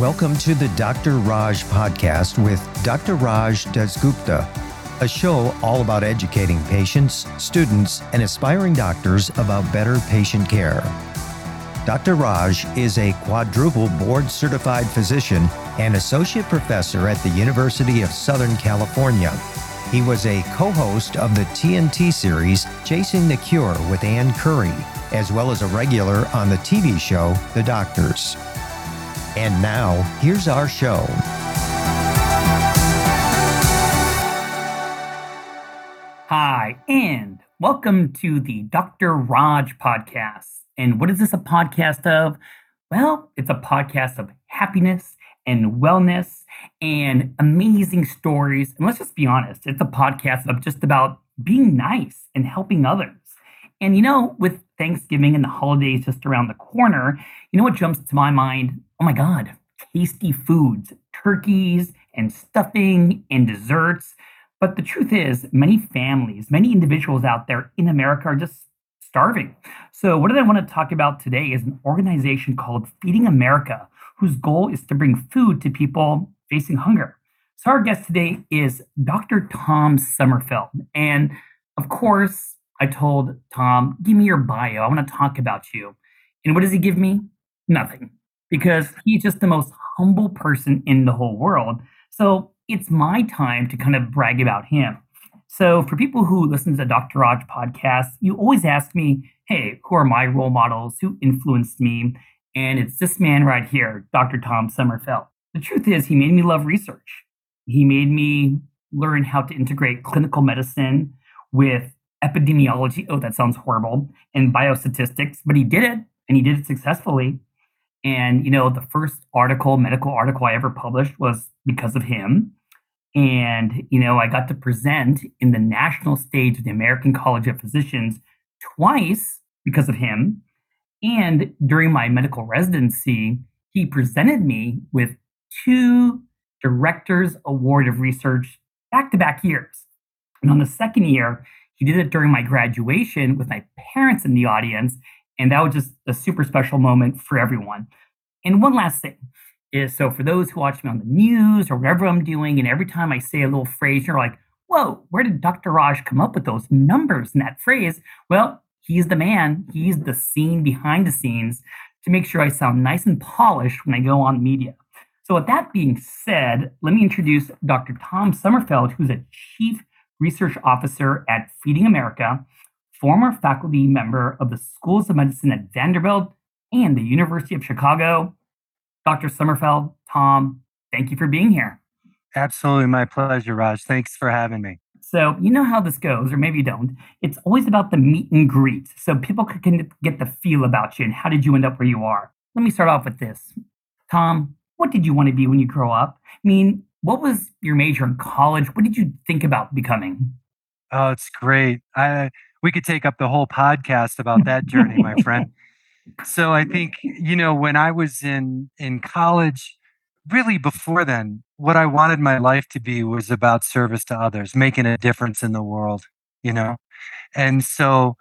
Welcome to the Dr. Raj podcast with Dr. Raj Dasgupta, a show all about educating patients, students, and aspiring doctors about better patient care. Dr. Raj is a quadruple board certified physician and associate professor at the University of Southern California. He was a co host of the TNT series Chasing the Cure with Ann Curry, as well as a regular on the TV show The Doctors. And now, here's our show. Hi, and welcome to the Dr. Raj podcast. And what is this a podcast of? Well, it's a podcast of happiness and wellness and amazing stories. And let's just be honest, it's a podcast of just about being nice and helping others. And you know, with Thanksgiving and the holidays just around the corner, you know what jumps to my mind? Oh my God, tasty foods, turkeys and stuffing and desserts. But the truth is, many families, many individuals out there in America are just starving. So, what I want to talk about today is an organization called Feeding America, whose goal is to bring food to people facing hunger. So, our guest today is Dr. Tom Summerfelt. And of course, I told Tom, give me your bio. I want to talk about you. And what does he give me? Nothing, because he's just the most humble person in the whole world. So it's my time to kind of brag about him. So for people who listen to Dr. Raj podcast, you always ask me, hey, who are my role models? Who influenced me? And it's this man right here, Dr. Tom Summerfelt. The truth is, he made me love research. He made me learn how to integrate clinical medicine with epidemiology. Oh, that sounds horrible. And biostatistics, but he did it and he did it successfully. And, you know, the first article, medical article I ever published was because of him. And, you know, I got to present in the national stage of the American College of Physicians twice because of him. And during my medical residency, he presented me with two Directors Award of Research back to back years. And on the second year, he did it during my graduation with my parents in the audience. And that was just a super special moment for everyone. And one last thing is so for those who watch me on the news or whatever I'm doing, and every time I say a little phrase, you're like, whoa, where did Dr. Raj come up with those numbers and that phrase? Well, he's the man, he's the scene behind the scenes to make sure I sound nice and polished when I go on media. So, with that being said, let me introduce Dr. Tom Summerfelt, who's a chief research officer at Feeding America, former faculty member of the Schools of Medicine at Vanderbilt and the University of Chicago. Dr. Summerfelt, Tom, thank you for being here. Absolutely my pleasure, Raj. Thanks for having me. So, you know how this goes, or maybe you don't. It's always about the meet and greet. So, people can get the feel about you and how did you end up where you are. Let me start off with this. Tom, what did you want to be when you grow up? I mean, what was your major in college? What did you think about becoming? Oh, it's great. I we could take up the whole podcast about that journey, my friend. So I think, you know, when I was in in college, really before then, what I wanted my life to be was about service to others, making a difference in the world, you know. And so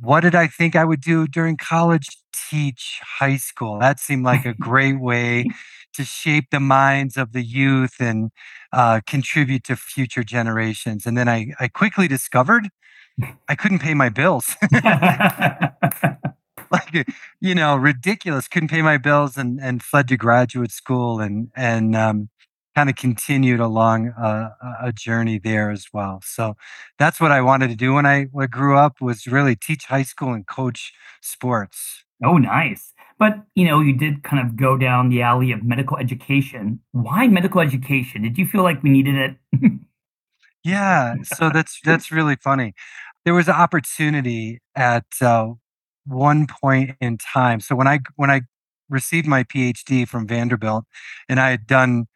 what did I think I would do during college? Teach high school. That seemed like a great way to shape the minds of the youth and uh, contribute to future generations. And then I, I quickly discovered I couldn't pay my bills. Like you know, ridiculous. Couldn't pay my bills and and fled to graduate school and and um, kind of continued along a, a, journey there as well. So that's what I wanted to do when I, when I grew up was really teach high school and coach sports. Oh, nice. But you know, you did kind of go down the alley of medical education. Why medical education? Did you feel like we needed it? yeah. So that's that's really funny. There was an opportunity at uh, one point in time. So when I when I received my PhD from Vanderbilt, and I had done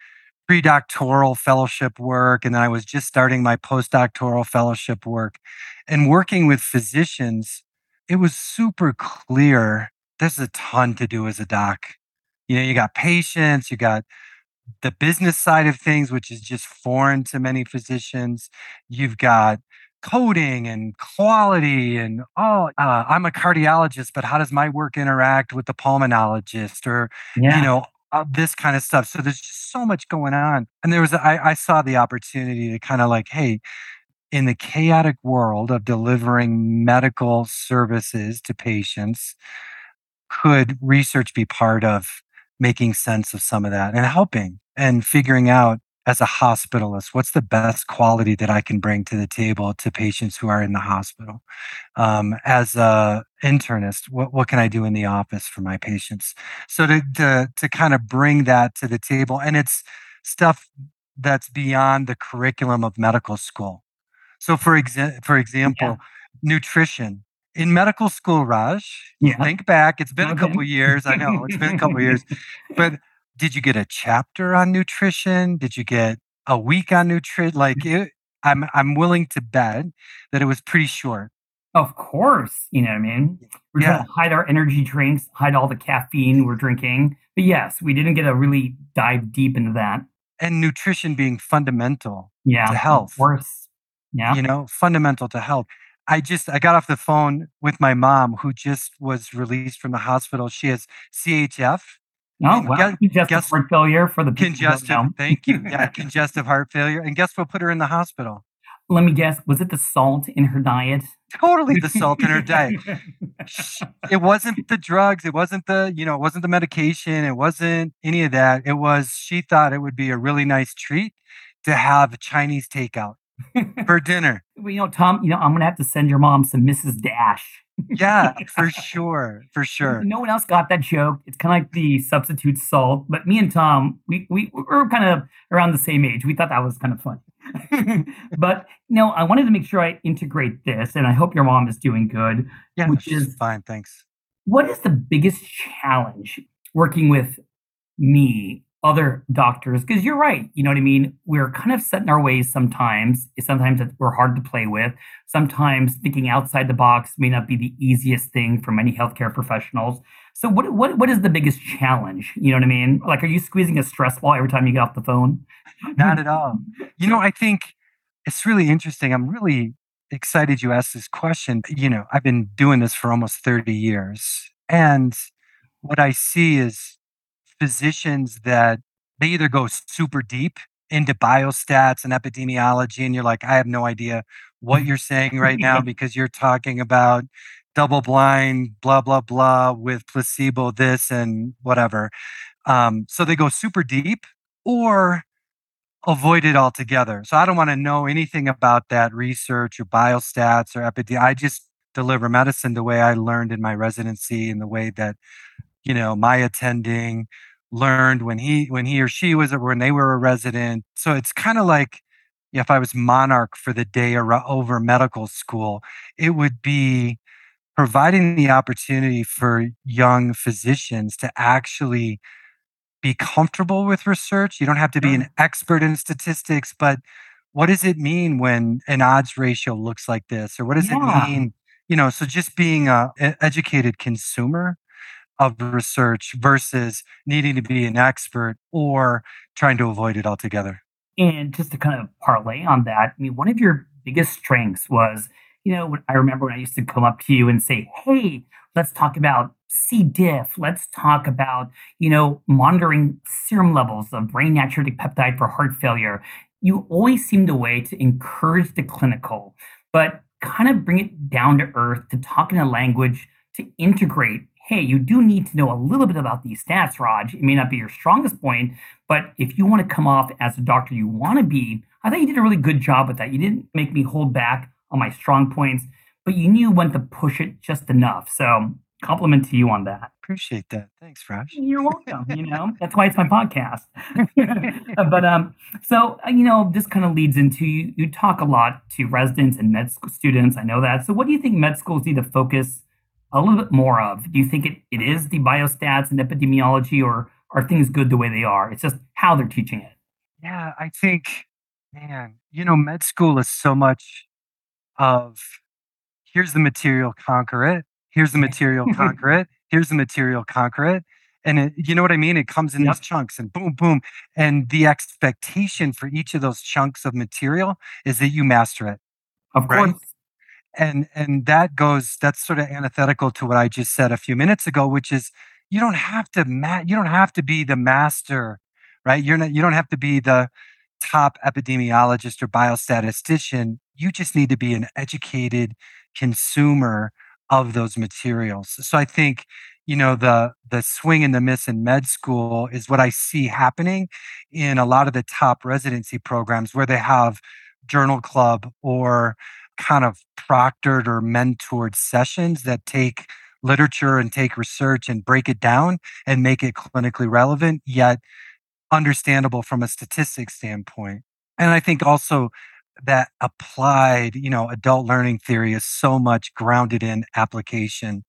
pre-doctoral fellowship work and then I was just starting my postdoctoral fellowship work and working with physicians it was super clear there's a ton to do as a doc you know you got patients you got the business side of things which is just foreign to many physicians you've got coding and quality and oh uh, i'm a cardiologist but how does my work interact with the pulmonologist or yeah. you know uh, this kind of stuff. So there's just so much going on. And there was, I, I saw the opportunity to kind of like, hey, in the chaotic world of delivering medical services to patients, could research be part of making sense of some of that and helping and figuring out as a hospitalist what's the best quality that i can bring to the table to patients who are in the hospital? Um, as a internist what, what can i do in the office for my patients? So to, to to kind of bring that to the table and it's stuff that's beyond the curriculum of medical school. So for exa- for example yeah. nutrition in medical school raj yeah. think back it's been okay. a couple years i know it's been a couple years but did you get a chapter on nutrition? Did you get a week on nutrition? Like it, I'm I'm willing to bet that it was pretty short. Of course, you know what I mean. We're yeah. trying to hide our energy drinks, hide all the caffeine we're drinking. But yes, we didn't get to really dive deep into that. And nutrition being fundamental yeah, to health. Of course. Yeah. You know, fundamental to health. I just I got off the phone with my mom who just was released from the hospital. She has CHF, Oh, wow. Guess, congestive guess, heart failure for the congestive. Thank you. Yeah, congestive heart failure. And guess what put her in the hospital? Let me guess. Was it the salt in her diet? Totally the salt in her diet. it wasn't the drugs. It wasn't the, you know, it wasn't the medication. It wasn't any of that. It was, she thought it would be a really nice treat to have Chinese takeout for dinner. Well, you know, Tom, you know, I'm going to have to send your mom some Mrs. Dash yeah, for sure, for sure. No one else got that joke. It's kind of like the substitute salt, but me and Tom, we we were kind of around the same age. We thought that was kind of fun. but you know, I wanted to make sure I integrate this, and I hope your mom is doing good. Yeah, which is fine. Thanks. What is the biggest challenge working with me other doctors because you're right you know what i mean? We're kind of set in our ways sometimes sometimes we're hard to play with. Sometimes thinking outside the box may not be the easiest thing for many healthcare professionals. So what what what is the biggest challenge you know what i mean? Like are you squeezing a stress ball every time you get off the phone? Not at all. You know i think it's really interesting i'm really excited you asked this question you know i've been doing this for almost 30 years and what i see is physicians that they either go super deep into biostats and epidemiology, and you're like, I have no idea what you're saying right now because you're talking about double blind, blah, blah, blah, with placebo, this and whatever. Um, so they go super deep or avoid it altogether. So I don't want to know anything about that research or biostats or epidemiology. I just deliver medicine the way I learned in my residency and the way that you know my attending learned when he when he or she was when they were a resident. So it's kind of like if i was monarch for the day or over medical school it would be providing the opportunity for young physicians to actually be comfortable with research. You don't have to be an expert in statistics but what does it mean when an odds ratio looks like this? Or what does yeah. it mean you know so just being a, a educated consumer of research versus needing to be an expert or trying to avoid it altogether. And just to kind of parlay on that, I mean, one of your biggest strengths was, you know, I remember when I used to come up to you and say, hey, let's talk about C. diff. Let's talk about, you know, monitoring serum levels of brain natriuretic peptide for heart failure. You always seemed a way to encourage the clinical, but kind of bring it down to earth to talk in a language to integrate hey, you do need to know a little bit about these stats, Raj. It may not be your strongest point, but if you want to come off as a doctor you want to be, I thought you did a really good job with that. You didn't make me hold back on my strong points, but you knew when to push it just enough. So compliment to you on that. Appreciate that. Thanks, Raj. You're welcome. You know, that's why it's my podcast. but um, so uh, you know, this kind of leads into you, you talk a lot to residents and med school students. I know that. So what do you think med schools need to focus a little bit more of? Do you think it, it is the biostats and epidemiology, or are things good the way they are? It's just how they're teaching it. Yeah, I think, man, you know, med school is so much of here's the material, conquer it. Here's the material, conquer it. Here's the material, conquer it. And it, you know what I mean? It comes in yep. these chunks and boom, boom. And the expectation for each of those chunks of material is that you master it. Of right? course and and that goes that's sort of antithetical to what i just said a few minutes ago which is you don't have to ma- you don't have to be the master right? You're not you don't have to be the top epidemiologist or biostatistician. You just need to be an educated consumer of those materials. So i think you know the the swing and the miss in med school is what i see happening in a lot of the top residency programs where they have journal club or kind of proctored or mentored sessions that take literature and take research and break it down and make it clinically relevant, yet understandable from a statistics standpoint. And I think also that applied, you know, adult learning theory is so much grounded in application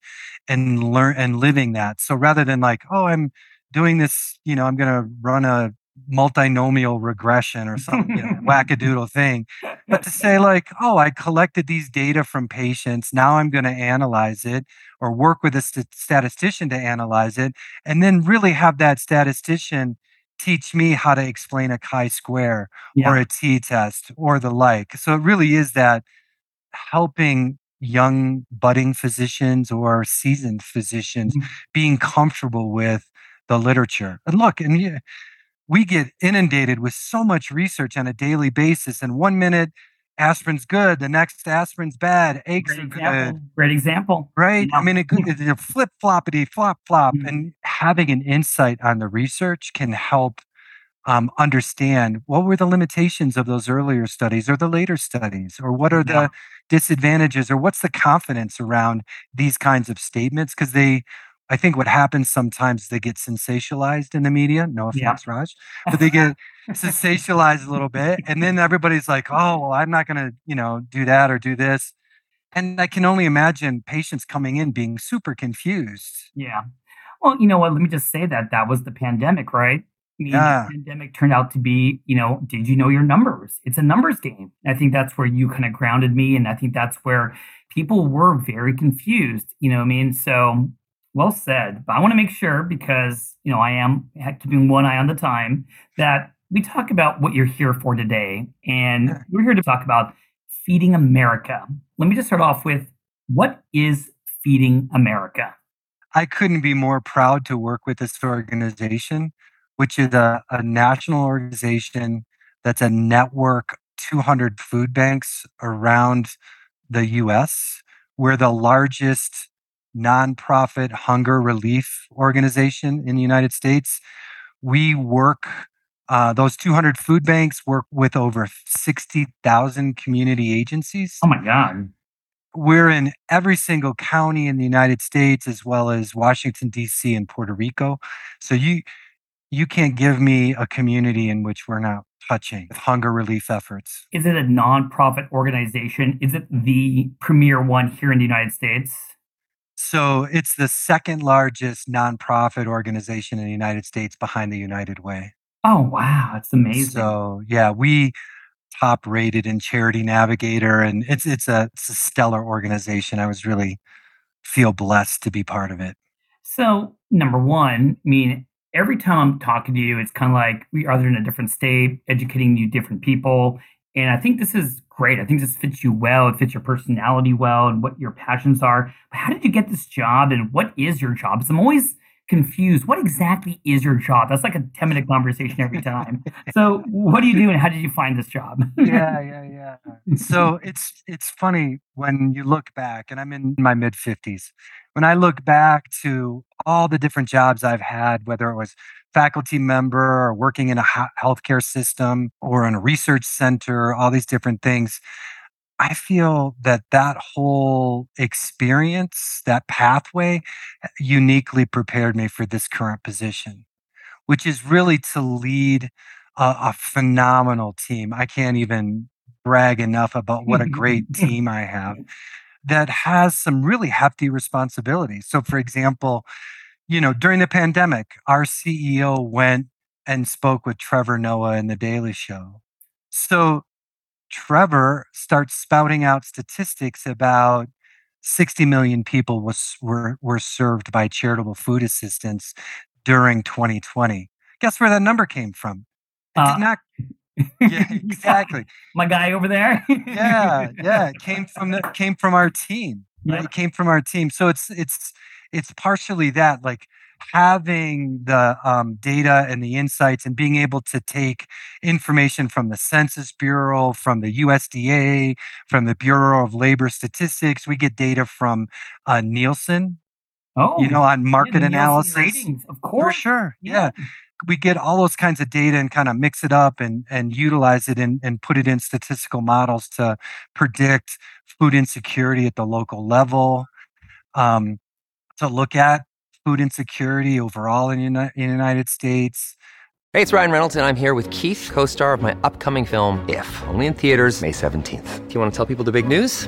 and learn and living that. So rather than like, oh, I'm doing this, you know, I'm going to run a multinomial regression or some you know, wackadoodle thing, but to say like, oh, I collected these data from patients. Now I'm going to analyze it or work with a st- statistician to analyze it, and then really have that statistician teach me how to explain a chi-square yeah. or a t-test or the like. So it really is that helping young budding physicians or seasoned physicians mm-hmm. being comfortable with the literature. And look, and yeah, we get inundated with so much research on a daily basis. And one minute aspirin's good, the next aspirin's bad, eggs Great are example. good. Great example. Right? Yeah. I mean, it, it's flip floppity flop flop. Mm-hmm. And having an insight on the research can help um, understand what were the limitations of those earlier studies or the later studies, or what are yeah. the disadvantages, or what's the confidence around these kinds of statements? Because they I think what happens sometimes they get sensationalized in the media. No offense, yeah. Raj, but they get sensationalized a little bit, and then everybody's like, "Oh, well, I'm not going to, you know, do that or do this." And I can only imagine patients coming in being super confused. Yeah. Well, you know what? Let me just say that that was the pandemic, right? I mean, yeah. the pandemic turned out to be, you know, did you know your numbers? It's a numbers game. I think that's where you kind of grounded me, and I think that's where people were very confused. You know, what I mean, so well said. But I want to make sure because you know I am keeping one eye on the time that we talk about what you're here for today, and we're here to talk about feeding America. Let me just start off with what is feeding America. I couldn't be more proud to work with this organization, which is a, a national organization that's a network 200 food banks around the US. We're the largest nonprofit hunger relief organization in the United States. We work, uh, those 200 food banks work with over 60,000 community agencies. Oh my God. We're in every single county in the United States, as well as Washington, D.C. and Puerto Rico. So you, you can't give me a community in which we're not touching hunger relief efforts. Is it a nonprofit organization? Is it the premier one here in the United States? So it's the second largest nonprofit organization in the United States behind the United Way. Oh, wow. That's amazing. So, yeah, we top rated in Charity Navigator and it's it's a, it's a stellar organization. I was really feel blessed to be part of it. So, number one, I mean, every time I'm talking to you, it's kind of like we are in a different state, educating you different people. And I think this is great. I think this fits you well. It fits your personality well and what your passions are. But how did you get this job and what is your job? Because I'm always confused. What exactly is your job? That's like a 10 minute conversation every time. so what do you do and how did you find this job? yeah, yeah, yeah. So it's it's funny when you look back, and I'm in my mid 50s. when I look back to all the different jobs I've had, whether it was faculty member or working in a healthcare system or in a research center, all these different things, I feel that that whole experience, that pathway, eh, uniquely prepared me for this current position, which is really to lead a, a phenomenal team. I can't even brag enough about what a great team I have that has some really hefty responsibilities. So, for example, you know, during the pandemic, our CEO went and spoke with Trevor Noah in The Daily Show. So, Trevor starts spouting out statistics about 60 million people was were were served by charitable food assistance during 2020. Guess where that number came from? It uh, did not yeah, exactly. My guy over there. yeah, yeah. It came from the came from our team. Right? Yeah. It came from our team. So it's it's it's partially that, like having the um, data and the insights and being able to take information from the Census Bureau, from the USDA, from the Bureau of Labor Statistics. We get data from uh, Nielsen. Oh, you know, on market yeah, analysis. Ratings, of course. For sure. yeah. yeah we get all those kinds of data and kind of mix it up and and utilize it and, and put it in statistical models to predict food insecurity at the local level um, to look at food insecurity overall in, the united states. Hey it's ryan reynolds and i'm here with keith co-star of my upcoming film if only in theaters may 17th do you want to tell people the big news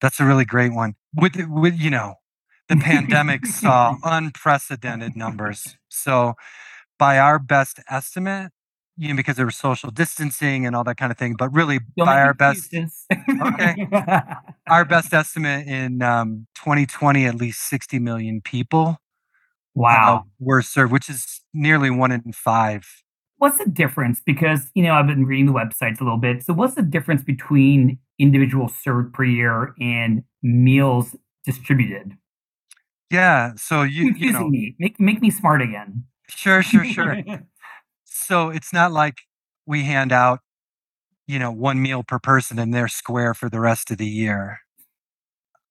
That's a really great one. With with you know, the pandemic saw unprecedented numbers. So, by our best estimate, you know, because there was social distancing and all that kind of thing, but really by our best, okay, our best estimate in um, 2020, at least 60 million people, wow, uh, were served, which is nearly one in five. What's the difference? Because you know, I've been reading the websites a little bit. So, what's the difference between individuals served per year and meals distributed. Yeah. So you, confusing you know, me. Make make me smart again. Sure, sure, sure. so it's not like we hand out, you know, one meal per person and they're square for the rest of the year.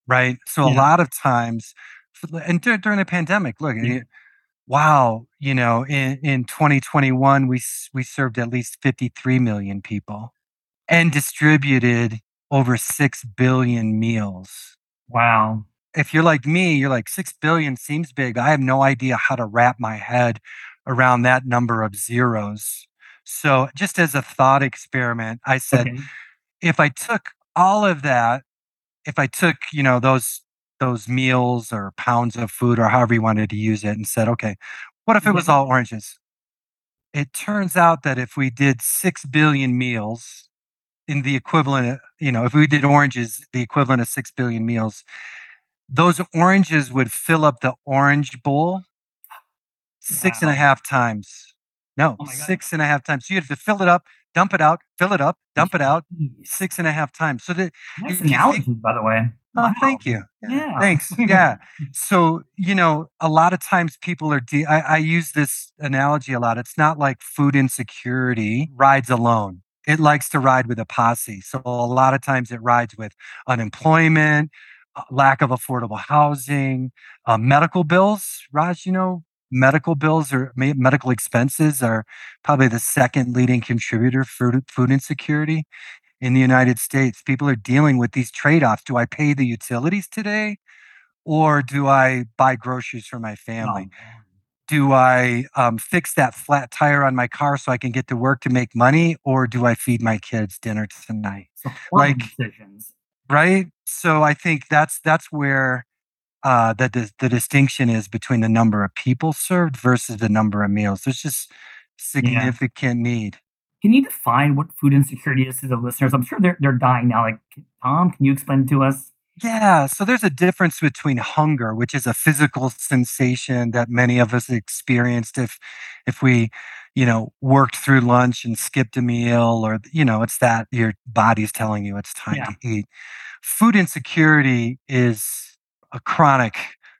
Right. So yeah. a lot of times, and during the pandemic, look, yeah. Eh, wow, you know, in, in 2021, we, we served at least 53 million people and distributed over 6 billion meals. Wow. If you're like me, you're like 6 billion seems big. I have no idea how to wrap my head around that number of zeros. So, just as a thought experiment, I said, okay. if I took all of that, if I took, you know, those those meals or pounds of food or however you wanted to use it and said, okay, what if it was mm-hmm. all oranges? It turns out that if we did 6 billion meals in the equivalent, you know, if we did oranges, the equivalent of 6 billion meals, those oranges would fill up the orange bowl six wow. and a half times. No, oh six and a half times. So you have to fill it up, dump it out, fill it up, dump it out six and a half times. So that nice analogy, think, by the way. Oh, wow. thank you. Yeah. yeah. Thanks. Yeah. so, you know, a lot of times people are, de- I, I use this analogy a lot. It's not like food insecurity rides alone it likes to ride with a posse. So a lot of times it rides with unemployment, uh, lack of affordable housing, uh, medical bills. Raj, you know, medical bills or medical expenses are probably the second leading contributor for food insecurity in the United States. People are dealing with these trade offs. Do I pay the utilities today? Or do I buy groceries for my family? Oh, do I um, fix that flat tire on my car so I can get to work to make money, or do I feed my kids dinner tonight? So like decisions, right? So I think that's that's where uh, the, the the distinction is between the number of people served versus the number of meals. There's just significant yeah. need. Can you define what food insecurity is to the listeners? I'm sure they're they're dying now. Like Tom, can you explain to us? Yeah, so there's a difference between hunger, which is a physical sensation that many of us experienced if if we, you know, worked through lunch and skipped a meal or you know, it's that your body's telling you it's time Yeah. to eat. Food insecurity is a chronic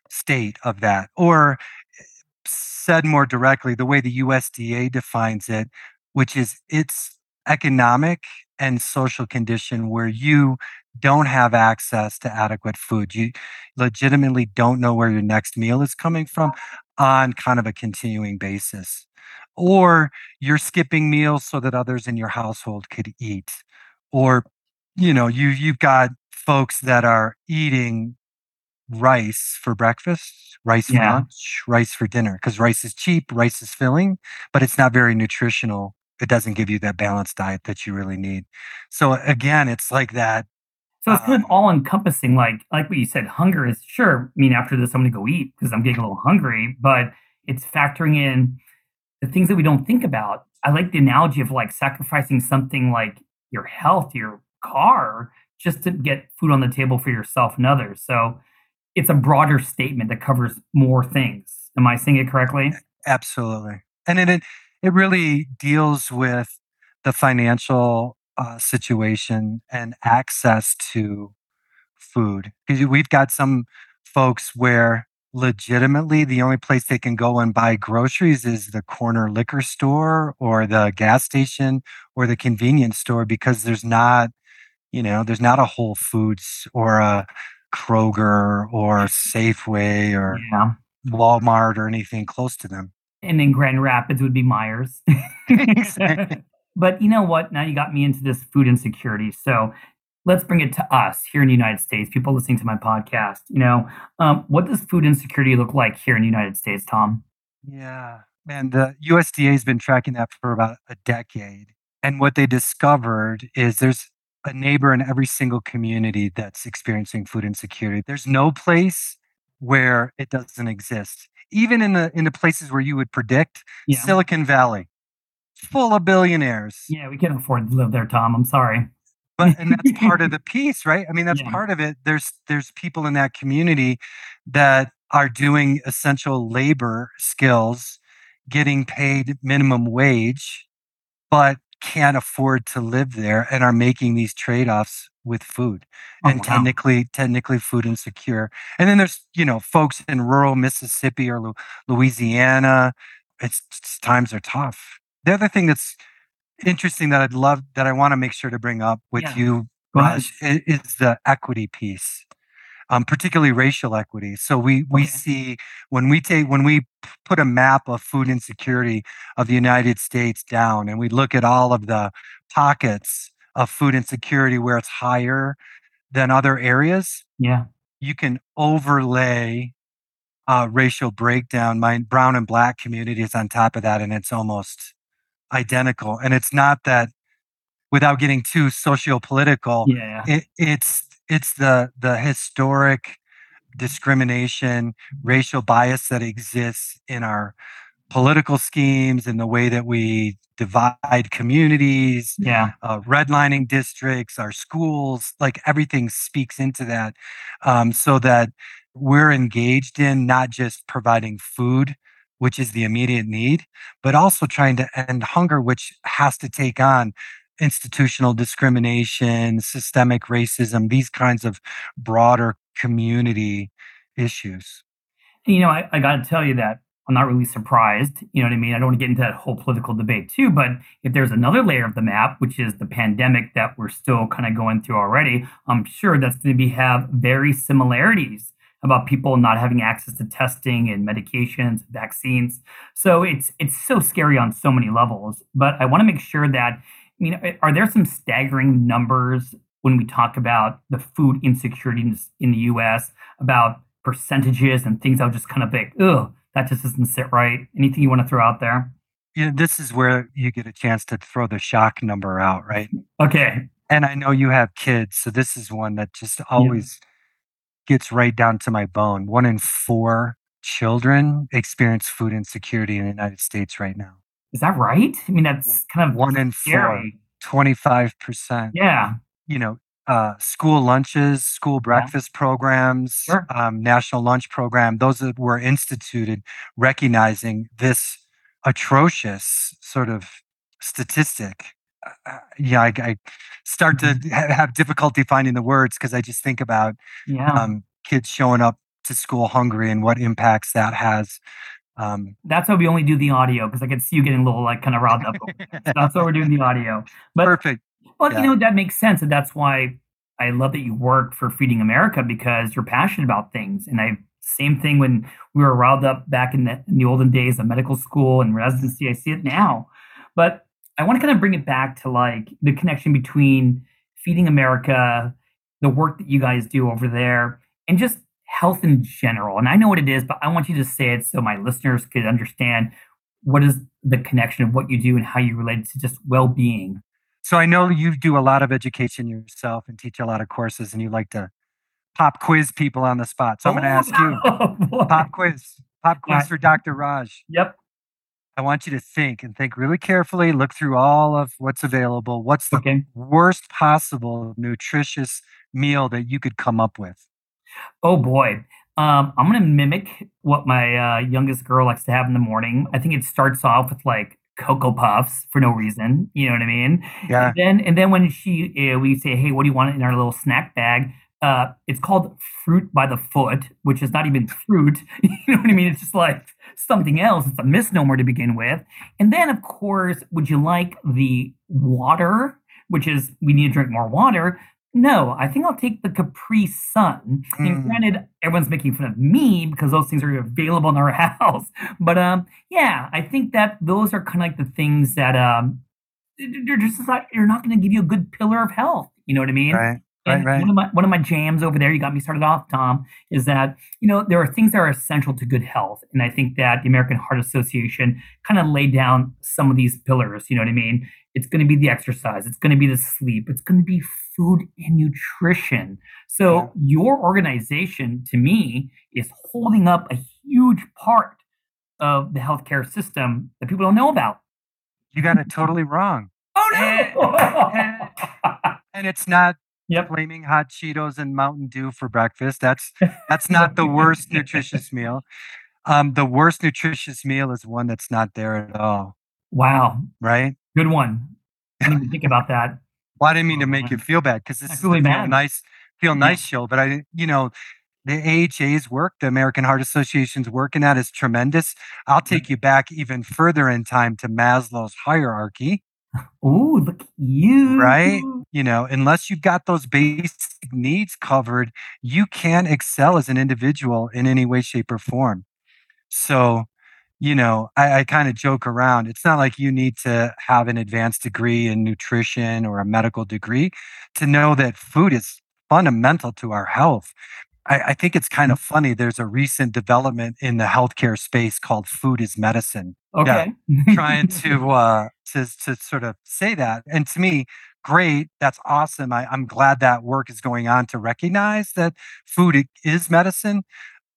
state of that or said more directly the way the USDA defines it, which is it's economic and social condition where you don't have access to adequate food. You legitimately don't know where your next meal is coming from on kind of a continuing basis. Or you're skipping meals so that others in your household could eat. Or, you know, you you've got folks that are eating rice for breakfast, rice for Yeah. lunch, rice for dinner because rice is cheap, rice is filling, but it's not very nutritional. It doesn't give you that balanced diet that you really need. So again, it's like that. So it's kind Um, of all encompassing, like like what you said, hunger is sure. I mean, after this, I'm gonna go eat because I'm getting a little hungry, but it's factoring in the things that we don't think about. I like the analogy of like sacrificing something like your health, your car, just to get food on the table for yourself and others. So it's a broader statement that covers more things. Am I saying it correctly? Absolutely. And it it really deals with the financial uh, situation and access to food. Because we've got some folks where legitimately the only place they can go and buy groceries is the corner liquor store or the gas station or the convenience store because there's not, you know, there's not a Whole Foods or a Kroger or Safeway or Yeah. Walmart or anything close to them. And in Grand Rapids would be Meijer's. Exactly. But you know what? Now you got me into this food insecurity. So let's bring it to us here in the United States, people listening to my podcast. You know, um, what does food insecurity look like here in the United States, Tom? Yeah, man, the USDA has been tracking that for about a decade. And what they discovered is there's a neighbor in every single community that's experiencing food insecurity. There's no place where it doesn't exist. Even in the in the places where you would predict, Yeah. Silicon Valley, full of billionaires. Yeah, we can't afford to live there, Tom. I'm sorry. But and that's part of the piece, right? I mean, that's Yeah. part of it. There's there's people in that community that are doing essential labor skills, getting paid minimum wage, but can't afford to live there and are making these trade-offs with food Oh, and wow. technically technically food insecure. And then there's, you know, folks in rural Mississippi or Lu- Louisiana. It's, it's times are tough. The other thing that's interesting that I'd love that I want to make sure to bring up with Yeah. you, Raj, is the equity piece, um, particularly racial equity. So we we Okay. see when we take when we put a map of food insecurity of the United States down, and we look at all of the pockets of food insecurity where it's higher than other areas, Yeah. you can overlay uh, racial breakdown, my brown and black communities on top of that, and it's almost identical. And it's not that without getting too socio-political, Yeah. it, it's it's the the historic discrimination, racial bias that exists in our political schemes and the way that we divide communities, Yeah. uh, redlining districts, our schools, like everything speaks into that, um, so that we're engaged in not just providing food, which is the immediate need, but also trying to end hunger, which has to take on institutional discrimination, systemic racism, these kinds of broader community issues. You know, I, I got to tell you that I'm not really surprised. You know what I mean? I don't want to get into that whole political debate too, but if there's another layer of the map, which is the pandemic that we're still kind of going through already, I'm sure that's going to be have very similarities about people not having access to testing and medications, vaccines. So it's it's so scary on so many levels. But I want to make sure that you know, are there some staggering numbers when we talk about the food insecurity in, in the U.S. about percentages and things I'll just kind of like, ugh, that just doesn't sit right. Anything you want to throw out there? You know, this is where you get a chance to throw the shock number out, right? Okay. And I know you have kids, so this is one that just always gets right down to my bone. One in four children experience food insecurity in the United States right now. Is that right? I mean, that's kind of One in four, 25%. Yeah. You know, uh, school lunches, school breakfast programs, Sure. um, national lunch program, those that were instituted recognizing this atrocious sort of statistic. Uh, yeah, I, I start to ha- have difficulty finding the words because I just think about Yeah. um, kids showing up to school hungry and what impacts that has. Um, That's why we only do the audio because I could see you getting a little like kind of riled up. so that's why we're doing the audio. But perfect. Well, Yeah. you know, that makes sense. And that's why I love that you work for Feeding America because you're passionate about things. And I, same thing when we were riled up back in the, in the olden days of medical school and residency, I see it now. But I want to kind of bring it back to like the connection between Feeding America, the work that you guys do over there, and just health in general. And I know what it is, but I want you to say it so my listeners could understand what is the connection of what you do and how you relate to just well-being. So I know you do a lot of education yourself and teach a lot of courses, and you like to pop quiz people on the spot. So I'm going to oh, ask you Oh, pop quiz, pop quiz Yeah. for Dr. Raj. Yep. I want you to think and think really carefully. Look through all of what's available. What's the Okay. worst possible nutritious meal that you could come up with? Oh boy. Um, I'm gonna mimic what my uh, youngest girl likes to have in the morning. I think it starts off with like cocoa puffs for no reason. You know what I mean? Yeah. And then and then when she uh, we say, hey, what do you want in our little snack bag? Uh, it's called fruit by the foot, which is not even fruit. You know what I mean? It's just like something else. It's a misnomer to begin with. And then, of course, would you like the water, which is we need to drink more water? No, I think I'll take the Capri Sun. And Mm. granted, everyone's making fun of me because those things are available in our house. But um, yeah, I think that those are kind of like the things that um, they're just not, you're not going to give you a good pillar of health. You know what I mean? Right. And Right, right. One of my one of my jams over there, you got me started off, Tom, is that you know there are things that are essential to good health, and I think that the American Heart Association kind of laid down some of these pillars. You know what I mean? It's going to be the exercise, it's going to be the sleep, it's going to be food and nutrition. So Yeah. your organization, to me, is holding up a huge part of the healthcare system that people don't know about. You got it totally wrong. Oh no! And it's not Yep. flaming hot Cheetos and Mountain Dew for breakfast. That's that's not the worst nutritious meal. Um, the worst nutritious meal is one that's not there at all, wow, right? good one. I didn't even think about that. Well, I didn't mean to make you feel bad because this I is really feel nice, feel Yeah. nice show. But I, you know, the AHA's work, the American Heart Association's work in that is tremendous. I'll take you back even further in time to Maslow's hierarchy. Ooh, look at you. Right? You know, unless you've got those basic needs covered, you can't excel as an individual in any way, shape, or form. So, you know, I, I kind of joke around. It's not like you need to have an advanced degree in nutrition or a medical degree to know that food is fundamental to our health. I, I think it's kind of funny. There's a recent development in the healthcare space called food is medicine Okay. trying to uh to to sort of say that and to me great that's awesome I, i'm glad that work is going on to recognize that food is medicine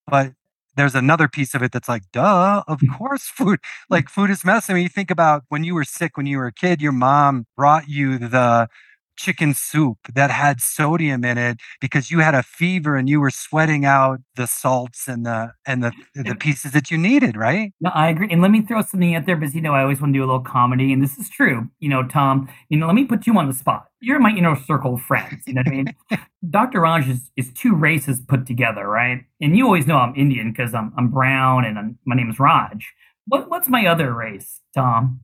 but there's another piece of it that's like duh of mm. course food mm. like food is medicine. When you think about when you were sick when you were a kid your mom brought you the chicken soup that had sodium in it because you had a fever and you were sweating out the salts and the and the the pieces that you needed right No, I agree. And let me throw something out there because you know I always want to do a little comedy, and this is true. You know, Tom. You know, let me put you on the spot. You're my inner circle of friends. You know what I mean? Dr. Raj is, is two races put together, right? And you always know I'm Indian because I'm I'm brown and I'm, my name is Raj. What what's my other race, Tom?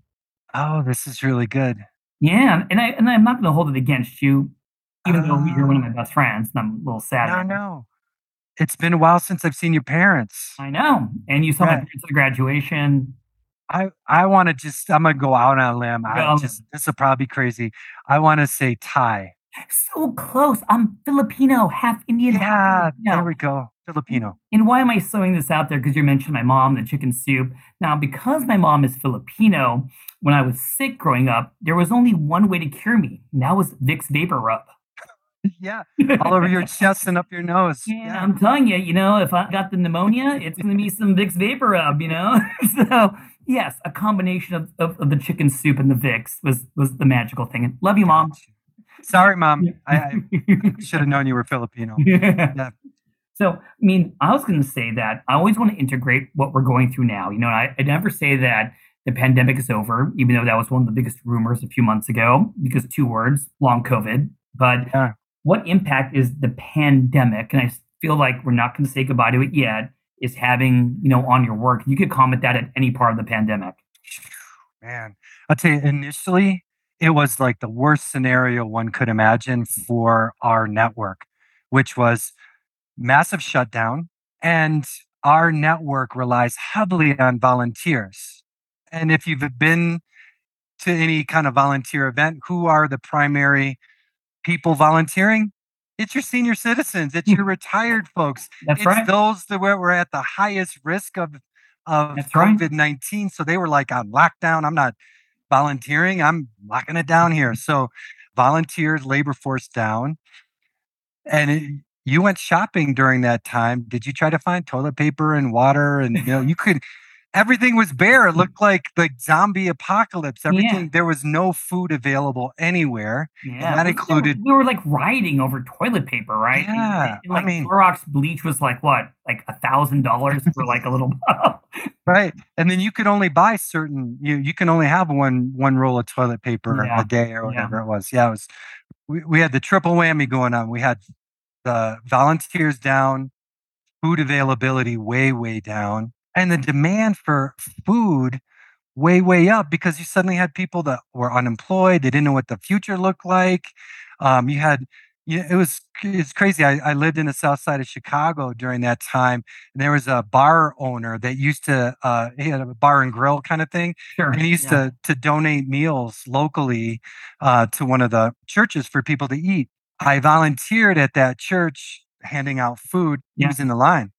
Oh, this is really good. Yeah, and I and I'm not going to hold it against you, even though you're one of my Oh. best friends, and I'm a little sad. No, right no. It's been a while since I've seen your parents. I know. And you saw my parents at graduation. I I want to just I'm gonna go out on a limb. I just this will probably be crazy. I want to say Thai. So close. I'm Filipino, half Indian, Yeah, half there we go. Filipino. And why am I throwing this out there? Because you mentioned my mom, the chicken soup. Now, because my mom is Filipino, when I was sick growing up, there was only one way to cure me, and that was Vicks VapoRub. yeah, all over your chest and up your nose. Yeah, I'm telling you, you know, if I got the pneumonia, it's going to be some Vicks VapoRub, you know? so, yes, a combination of, of, of the chicken soup and the Vicks was, was the magical thing. And love you, mom. Sorry, mom. I, I should have known you were Filipino. Yeah. So, I mean, I was going to say that I always want to integrate what we're going through now. You know, I, I never say that the pandemic is over, even though that was one of the biggest rumors a few months ago, because two words, long COVID. But Yeah. what impact is the pandemic? And I feel like we're not going to say goodbye to it yet. Is having you know on your work? You could comment that at any part of the pandemic. Man, I'll tell you, initially, it was like the worst scenario one could imagine for our network, which was massive shutdown. And our network relies heavily on volunteers. And if you've been to any kind of volunteer event, who are the primary people volunteering? It's your senior citizens, it's hmm. your retired folks. That's it's right. those that were, were at the highest risk of of COVID nineteen. So they were like on lockdown. I'm not volunteering. I'm locking it down here. So volunteers, labor force down, and it, you went shopping during that time. Did you try to find toilet paper and water? And you know you could. Everything was bare. It looked like the zombie apocalypse. Yeah. Everything there was no food available anywhere. Yeah, that included- we were like rioting over toilet paper, right? Yeah, and, I like mean- Clorox bleach was like what, like a thousand dollars for like a little bottle. Right. And then you could only buy certain you you can only have one one roll of toilet paper Yeah, a day or yeah. whatever it was. Yeah, it was we, we had the triple whammy going on. We had the volunteers down, food availability way, way down, and the demand for food way, way up because you suddenly had people that were unemployed. They didn't know what the future looked like. Um, you had yeah, it was it's crazy. I, I lived in the south side of Chicago during that time, and there was a bar owner that used to uh, he had a bar and grill kind of thing, Sure. and he used yeah. to to donate meals locally uh, to one of the churches for people to eat. I volunteered at that church handing out food. He Yeah. was in the line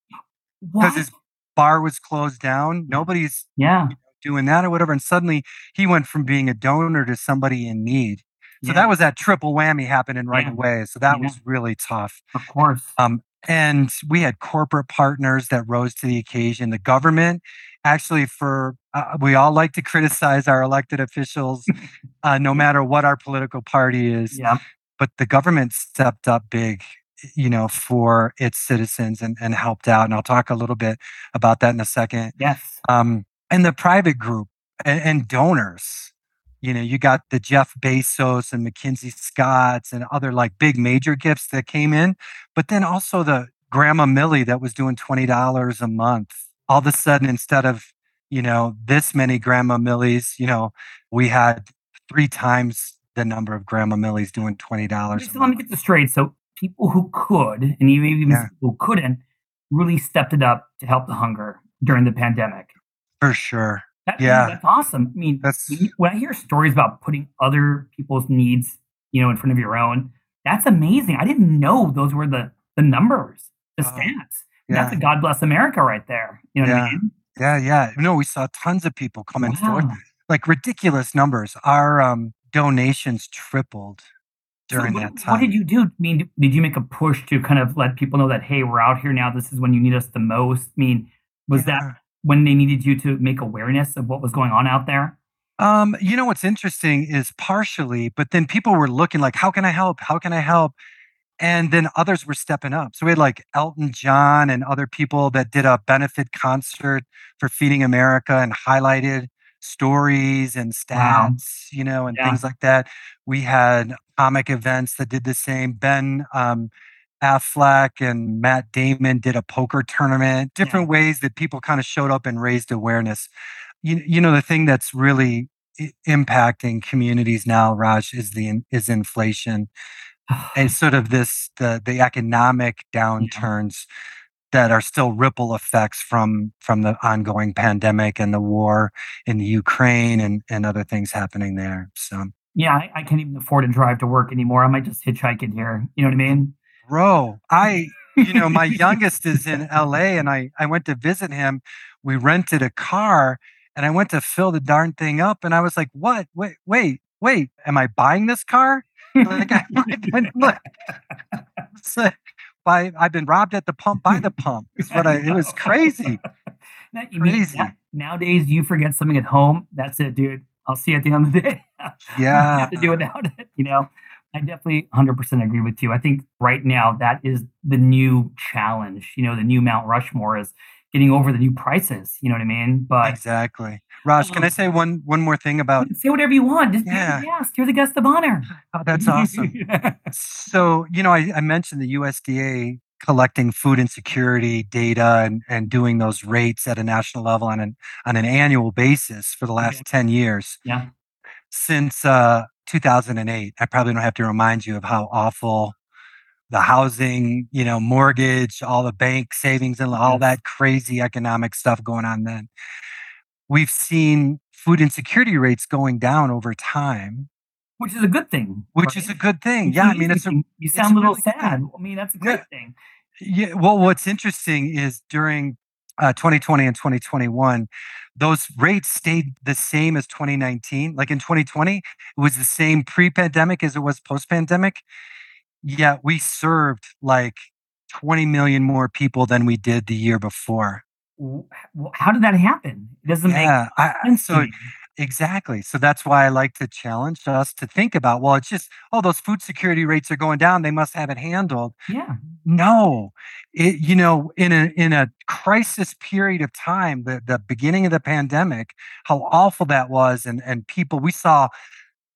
because his bar was closed down. Nobody's yeah. doing that or whatever, and suddenly he went from being a donor to somebody in need. So yeah, that was that triple whammy happening right Yeah. away. So that Yeah. was really tough. of course. Um, and we had corporate partners that rose to the occasion. The government, actually, for uh, we all like to criticize our elected officials, uh, no matter what our political party is. Yeah. But the government stepped up big, you know, for its citizens and, and helped out. And I'll talk a little bit about that in a second. Yes. Um, and the private group and, and donors. You know, you got the Jeff Bezos and Mackenzie Scotts and other like big major gifts that came in, but then also the Grandma Millie that was doing twenty dollars a month. All of a sudden, instead of you know this many Grandma Millies, you know, we had three times the number of Grandma Millies doing twenty dollars. So let me get this straight. So people who could, and even even Yeah. people who couldn't, really stepped it up to help the hunger during the pandemic. for sure. That, Yeah. that's awesome. I mean, That's when I hear stories about putting other people's needs, you know, in front of your own, that's amazing. I didn't know those were the the numbers, the Oh, stats. yeah. That's a God bless America right there. You know what I Yeah. mean? yeah, yeah. No, we saw tons of people coming forward. Wow. like ridiculous numbers. Our um, donations tripled So what, that what did you do? I mean, did you make a push to kind of let people know that hey, we're out here now. This is when you need us the most. I mean, was that when they needed you to make awareness of what was going on out there? Um, you know what's interesting is partially, but then people were looking like, how can I help? How can I help? And then others were stepping up. So we had like Elton John and other people that did a benefit concert for Feeding America and highlighted stories and Wow. stats, you know, and Yeah. things like that. We had comic events that did the same. Ben um, Affleck and Matt Damon did a poker tournament, different ways that people kind of showed up and raised awareness. You, you know, the thing that's really impacting communities now, Raj, is the is inflation and sort of this the the economic downturns that are still ripple effects from from the ongoing pandemic and the war in the Ukraine and and other things happening there. So, Yeah, I, I can't even afford to drive to work anymore. I might just hitchhike in here. You know what I mean? bro, I you know my youngest is in LA and I I went to visit him. We rented a car and I went to fill the darn thing up and I was like, "What? Wait, wait, wait. Am I buying this car?" Like I, I look. It's like, by, I've been robbed at the pump by the pump. Is what I. It was crazy. Now- you mean Crazy. nowadays, you forget something at home. That's it, dude. I'll see you at the end of the day. Yeah. have to do without it, you know. I definitely 100% agree with you. I think right now that is the new challenge. You know, the new Mount Rushmore is getting over the new prices. You know what I mean? But exactly. Raj, can I say one one more thing about? Say whatever you want. Just yeah. yes, you're the guest of honor. Oh, that's awesome. so you know, I, I mentioned the USDA collecting food insecurity data and, and doing those rates at a national level on an on an annual basis for the last okay. 10 years. Yeah. Since uh, 2008. I probably don't have to remind you of how awful the housing, you know, mortgage, all the bank savings and all that crazy economic stuff going on then. We've seen food insecurity rates going down over time. Which is a good thing. Which right? is a good thing. Yeah. I mean, it's a, you sound a little really sad. I mean, that's a great yeah. thing. Yeah. Well, what's interesting is during uh, 2020 and 2021, those rates stayed the same as 2019. Like in 2020, it was the same pre pandemic as it was post pandemic. Yet we served like 20 million more people than we did the year before. How did that happen? It doesn't yeah, make sense. I, so Exactly. So that's why I like to challenge us to think about, well, it's just, oh, those food security rates are going down. They must have it handled. Yeah. No. It, you know, in a in a crisis period of time, the, the beginning of the pandemic, how awful that was. And and people, we saw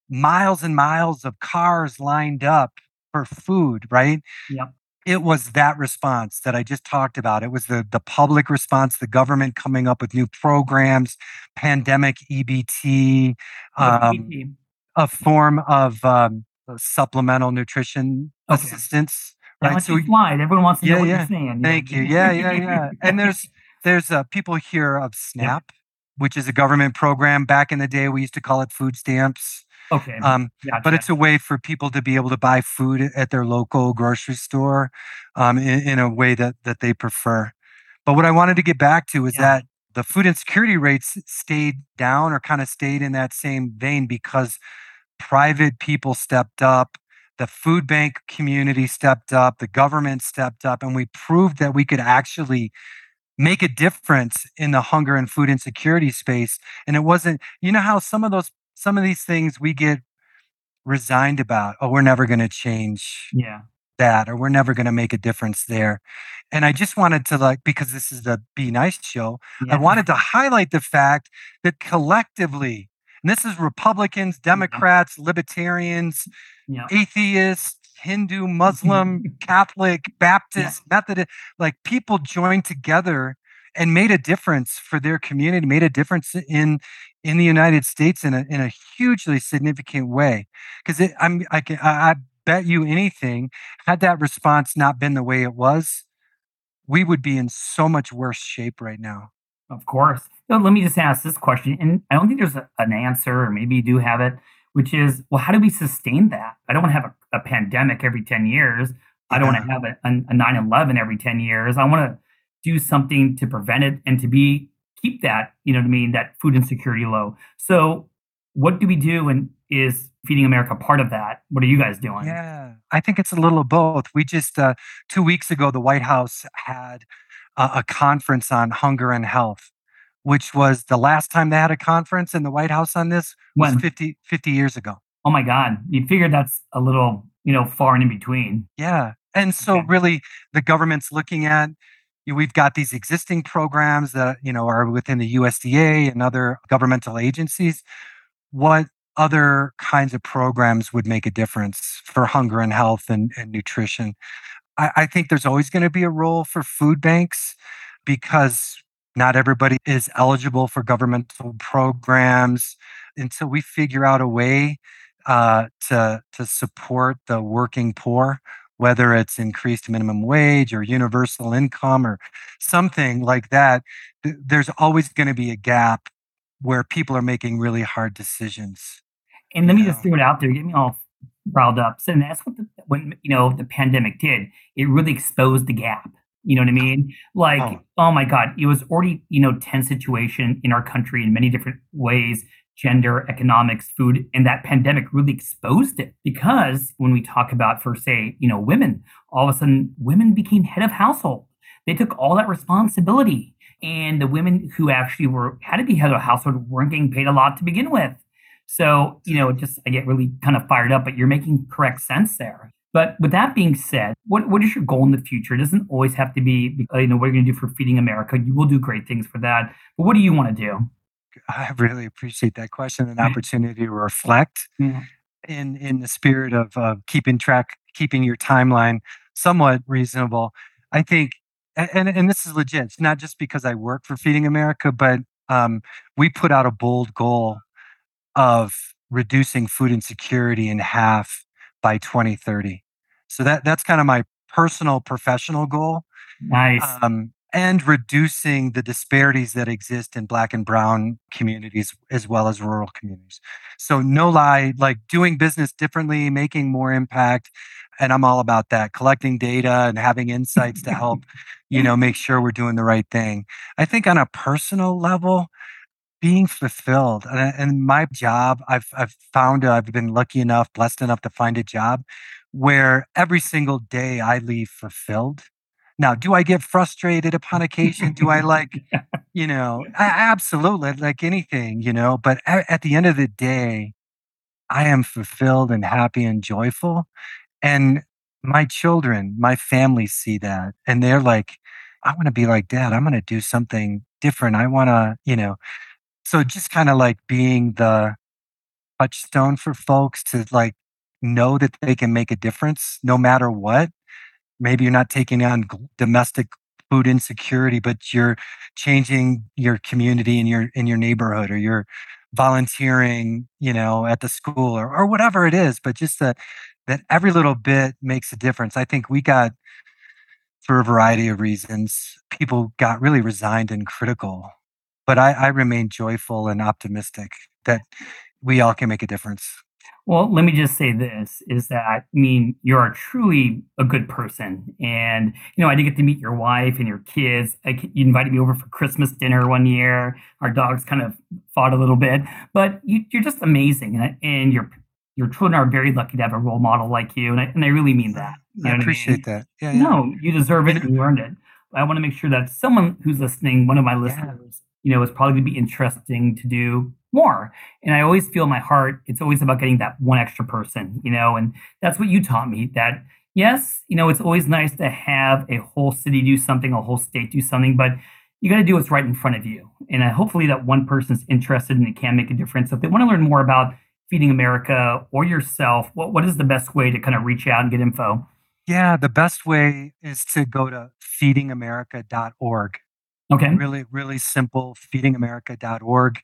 miles and miles of cars lined up for food, right? Yep it was that response that I just talked about. It was the the public response, the government coming up with new programs, pandemic EBT, um, a form of um, supplemental nutrition okay. assistance. Right. So you slide, everyone wants to yeah, know what yeah. you're saying. Thank you. Yeah, yeah, yeah. and there's there's uh, people hear of SNAP, yeah. which is a government program. Back in the day, we used to call it food stamps. Okay. Um, gotcha. But it's a way for people to be able to buy food at their local grocery store um, in, in, a way that, that they prefer. But what I wanted to get back to is yeah. that the food insecurity rates stayed down or kind of stayed in that same vein because private people stepped up, the food bank community stepped up, the government stepped up, and we proved that we could actually make a difference in the hunger and food insecurity space. And it wasn't, you know, how some of those some of these things we get resigned about. Oh, we're never going to change. Yeah. That, or we're never going to make a difference there. And I just wanted to, like, because this is the Be Nice show, yeah. I wanted to highlight the fact that collectively, and this is Republicans, Democrats, yeah. Libertarians, yeah. atheists, Hindu, Muslim, Catholic, Baptist, Methodist, like people joined together and made a difference for their community, made a difference in in the United States in a in a hugely significant way. Because I'm I can I, I bet you anything, had that response not been the way it was, we would be in so much worse shape right now. Of course. So let me just ask this question, and I don't think there's a, an answer, or maybe you do have it, which is, well, how do we sustain that? I don't want to have a, a pandemic every 10 years. I don't want to have a, a 9-11 every 10 years. I want to do something to prevent it and to be keep that, you know what I mean, that food insecurity low. So what do we do and is feeding america part of that what are you guys doing yeah i think it's a little of both we just uh, two weeks ago the white house had a, a conference on hunger and health which was the last time they had a conference in the white house on this was when? 50, 50 years ago oh my god you figured that's a little you know far and in between yeah and so okay. really the government's looking at we've got these existing programs that you know are within the USDA and other governmental agencies. What other kinds of programs would make a difference for hunger and health and, and nutrition? I, I think there's always going to be a role for food banks because not everybody is eligible for governmental programs until we figure out a way uh, to to support the working poor whether it's increased minimum wage or universal income or something like that, th- there's always going to be a gap where people are making really hard decisions. And let me know? just throw it out there, get me all riled up. So that's what the, when you know the pandemic did. It really exposed the gap. You know what I mean? Like, oh. oh my God, it was already you know tense situation in our country in many different ways gender, economics, food, and that pandemic really exposed it because when we talk about, for say, you know, women, all of a sudden women became head of household. They took all that responsibility. And the women who actually were had to be head of household weren't getting paid a lot to begin with. So, you know, just I get really kind of fired up, but you're making correct sense there. But with that being said, what, what is your goal in the future? It doesn't always have to be, uh, you know, what are you're going to do for Feeding America. You will do great things for that. But what do you want to do? I really appreciate that question and opportunity to reflect yeah. in in the spirit of uh, keeping track, keeping your timeline somewhat reasonable. I think, and and this is legit. It's not just because I work for Feeding America, but um, we put out a bold goal of reducing food insecurity in half by 2030. So that that's kind of my personal professional goal. Nice. Um, and reducing the disparities that exist in black and brown communities as well as rural communities. So no lie, like doing business differently, making more impact, and I'm all about that, collecting data and having insights to help, you know, make sure we're doing the right thing. I think on a personal level, being fulfilled and, my job, I've I've found I've been lucky enough, blessed enough to find a job where every single day I leave fulfilled now, do I get frustrated upon occasion? Do I like, you know, I, absolutely like anything, you know, but at, at the end of the day, I am fulfilled and happy and joyful. And my children, my family see that and they're like, I want to be like dad. I'm going to do something different. I want to, you know, so just kind of like being the touchstone for folks to like know that they can make a difference no matter what maybe you're not taking on domestic food insecurity but you're changing your community in your in your neighborhood or you're volunteering you know at the school or, or whatever it is but just that that every little bit makes a difference. I think we got for a variety of reasons people got really resigned and critical but i, I remain joyful and optimistic that we all can make a difference well, let me just say this is that I mean, you're truly a good person. And, you know, I did get to meet your wife and your kids. I, you invited me over for Christmas dinner one year. Our dogs kind of fought a little bit, but you, are just amazing. And, and your, your children are very lucky to have a role model like you. And I, and I really mean that. You I appreciate I mean? that. Yeah, yeah, No, you deserve it you earned it. But I want to make sure that someone who's listening, one of my listeners, yeah. you know, is probably going to be interesting to do more. And I always feel in my heart, it's always about getting that one extra person, you know, and that's what you taught me that yes, you know, it's always nice to have a whole city do something, a whole state do something, but you got to do what's right in front of you. And uh, hopefully that one person's interested and it can make a difference. So if they want to learn more about Feeding America or yourself, what, what is the best way to kind of reach out and get info? Yeah, the best way is to go to feedingamerica.org. Okay. Really, really simple, feedingamerica.org.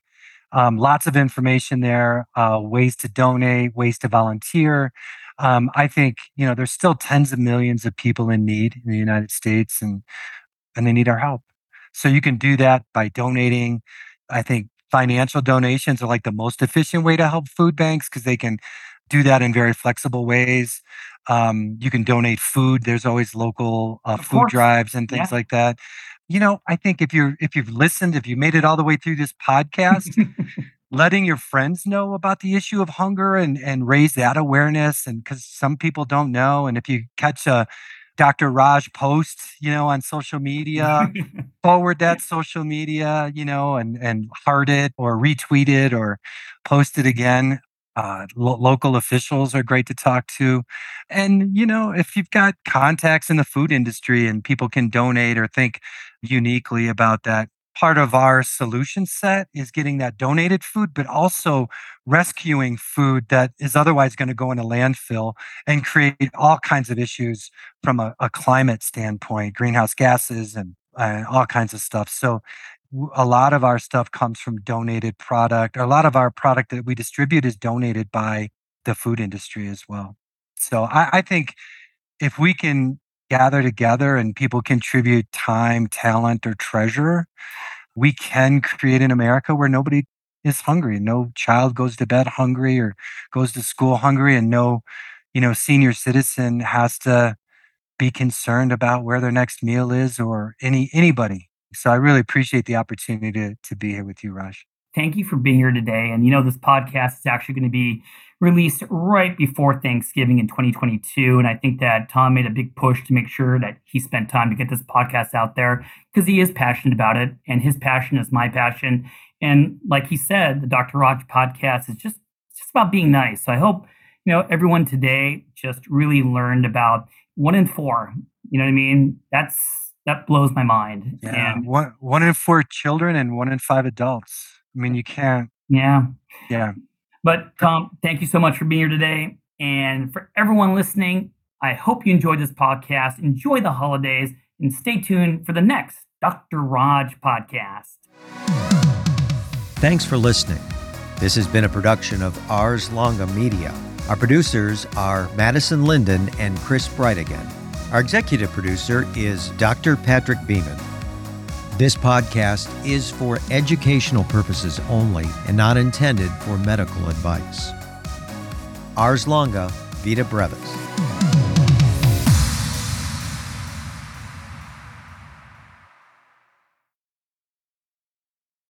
Um, lots of information there, uh, ways to donate, ways to volunteer. Um, I think you know there's still tens of millions of people in need in the United States, and and they need our help. So you can do that by donating. I think financial donations are like the most efficient way to help food banks because they can do that in very flexible ways. Um, you can donate food. There's always local uh, food course. drives and things yeah. like that you know, I think if you're if you've listened, if you made it all the way through this podcast, letting your friends know about the issue of hunger and and raise that awareness, and because some people don't know, and if you catch a Dr. Raj post, you know, on social media, forward that social media, you know, and and heart it or retweet it or post it again. Uh, lo- local officials are great to talk to. And, you know, if you've got contacts in the food industry and people can donate or think uniquely about that. Part of our solution set is getting that donated food, but also rescuing food that is otherwise going to go in a landfill and create all kinds of issues from a, a climate standpoint, greenhouse gases and uh, all kinds of stuff. So a lot of our stuff comes from donated product. A lot of our product that we distribute is donated by the food industry as well. So I, I think if we can gather together and people contribute time, talent, or treasure, we can create an America where nobody is hungry. No child goes to bed hungry or goes to school hungry, and no, you know, senior citizen has to be concerned about where their next meal is or any anybody. So I really appreciate the opportunity to, to be here with you, Raj. Thank you for being here today. And you know, this podcast is actually going to be released right before Thanksgiving in 2022. And I think that Tom made a big push to make sure that he spent time to get this podcast out there because he is passionate about it. And his passion is my passion. And like he said, the Dr. Raj podcast is just just about being nice. So I hope, you know, everyone today just really learned about one in four. You know what I mean? That's that blows my mind. Yeah. And One one in four children and one in five adults. I mean, you can't. yeah. Yeah. But Tom, thank you so much for being here today. And for everyone listening, I hope you enjoyed this podcast. Enjoy the holidays and stay tuned for the next Dr. Raj podcast. Thanks for listening. This has been a production of Ars Longa Media. Our producers are Madison Linden and Chris Brightigan. Our executive producer is Dr. Patrick Beeman. This podcast is for educational purposes only and not intended for medical advice. Ars Longa, Vita Brevis.